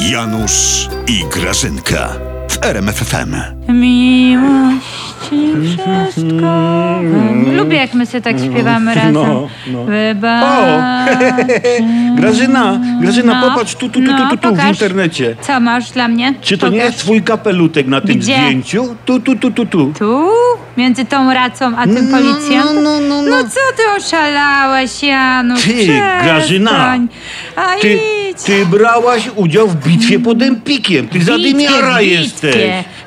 Janusz i Grażynka w RMFFM. Miłości wszystko. Lubię, jak my sobie tak śpiewamy razem. No, no. Wybacz. Grażyna, Grażyna, No, popatrz tu, tu, tu, no, tu, tu, tu w pokaż. internecie. Co masz dla mnie? Czy to nie Pokaż. jest twój kapelutek na tym Gdzie? zdjęciu? Tu, tu, tu, tu, tu. Tu? Między tą racą a tym No, policjantem? no, no, no, no. No co ty oszalałeś, Janusz? Ty, Przestań. Grażyna. A Ty, idź. ty brałaś udział w bitwie pod Empikiem. Ty zadymiara w bitwie, jesteś.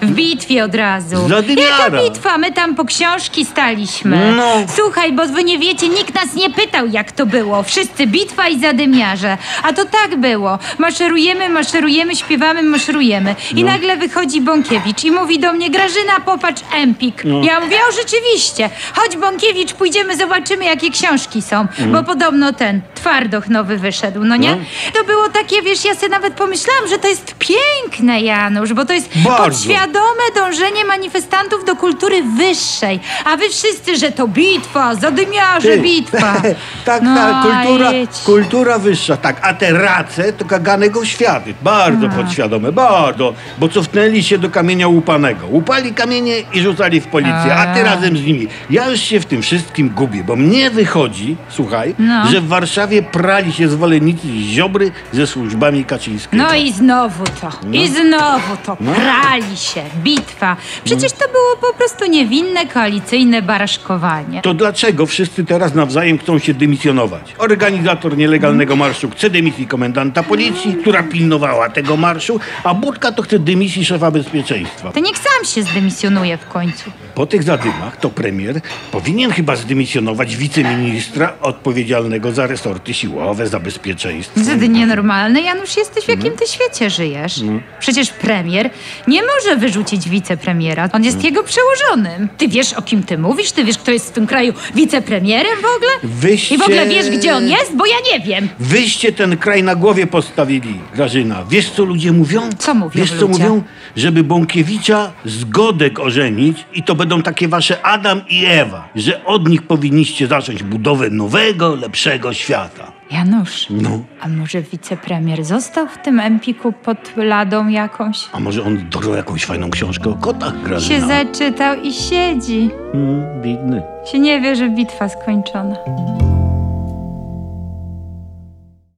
W bitwie od razu. Zadymiara. Jaka bitwa? My tam po książki staliśmy. No. Słuchaj, bo wy nie wiecie, nikt nas nie pytał, jak to było. Wszyscy bitwa i zadymiarze. A to tak było. Maszerujemy, maszerujemy, śpiewamy, maszerujemy. I No. nagle wychodzi Bąkiewicz i mówi do mnie, Grażyna, popatrz Empik. No. Ja mówię, o rzeczywiście. Chodź Bąkiewicz, pójdziemy, zobaczymy, jakie książki są. Bo podobno ten Twardoch nowy wyszedł, no nie? No. To było takie, wiesz, ja sobie nawet pomyślałam, że to jest piękne, Janusz, bo to jest Bardzo. podświadome dążenie manifestantów do kultury wyższej. A wy wszyscy, że to bitwa, zadymiarze, Ty. bitwa. tak, No, tak, kultura, jedź. kultura wyższa, tak. A te race to kaganego światy. Bardzo podświadome, bardzo. Bo cofnęli się do kamienia łupanego. Łupali kamienie i rzucali w policję, a ty razem z nimi. Ja już się w tym wszystkim gubię, bo mnie wychodzi, słuchaj, No. że w Warszawie prali się zwolennicy Ziobry ze służbami Kaczyńskiego. No i znowu to, i znowu to, No. prali się, bitwa. Przecież to było po prostu niewinne, koalicyjne baraszkowanie. To dlaczego wszyscy teraz nawzajem chcą się dymisjonować? Organizator nielegalnego marszu chce dymisji komendanta policji, która pilnowała tego marszu, a Budka to chce dymisji szefa bezpieczeństwa. To niech sam się zdymisjonuje w końcu. Po tych zadymach to premier powinien chyba zdymisjonować wiceministra odpowiedzialnego za resorty siłowe, za bezpieczeństwo. Wtedy nienormalne. Janusz, jesteś w jakim ty świecie żyjesz? Przecież premier nie może wyrzucić wicepremiera. On jest jego przełożonym. Ty wiesz, o kim ty mówisz? Ty wiesz, kto jest w tym kraju wicepremierem w ogóle? Wyście... I w ogóle wiesz, gdzie on jest? Bo ja nie wiem. Wyście ten kraj na głowie postawili, Grażyna. Wiesz, co ludzie mówią? Co mówią Wiesz, co ludzie? mówią? Żeby Bąkiewicza z Godek ożenić i to będą takie wasze Adam i Ewa, że od nich powinniście zacząć budowę nowego, lepszego świata. Janusz, No, a może wicepremier został w tym empiku pod ladą jakąś? a może on dorwał jakąś fajną książkę o kotach, Się Grażyna? zaczytał i siedzi. Mm, biedny. Się nie wie, że bitwa skończona.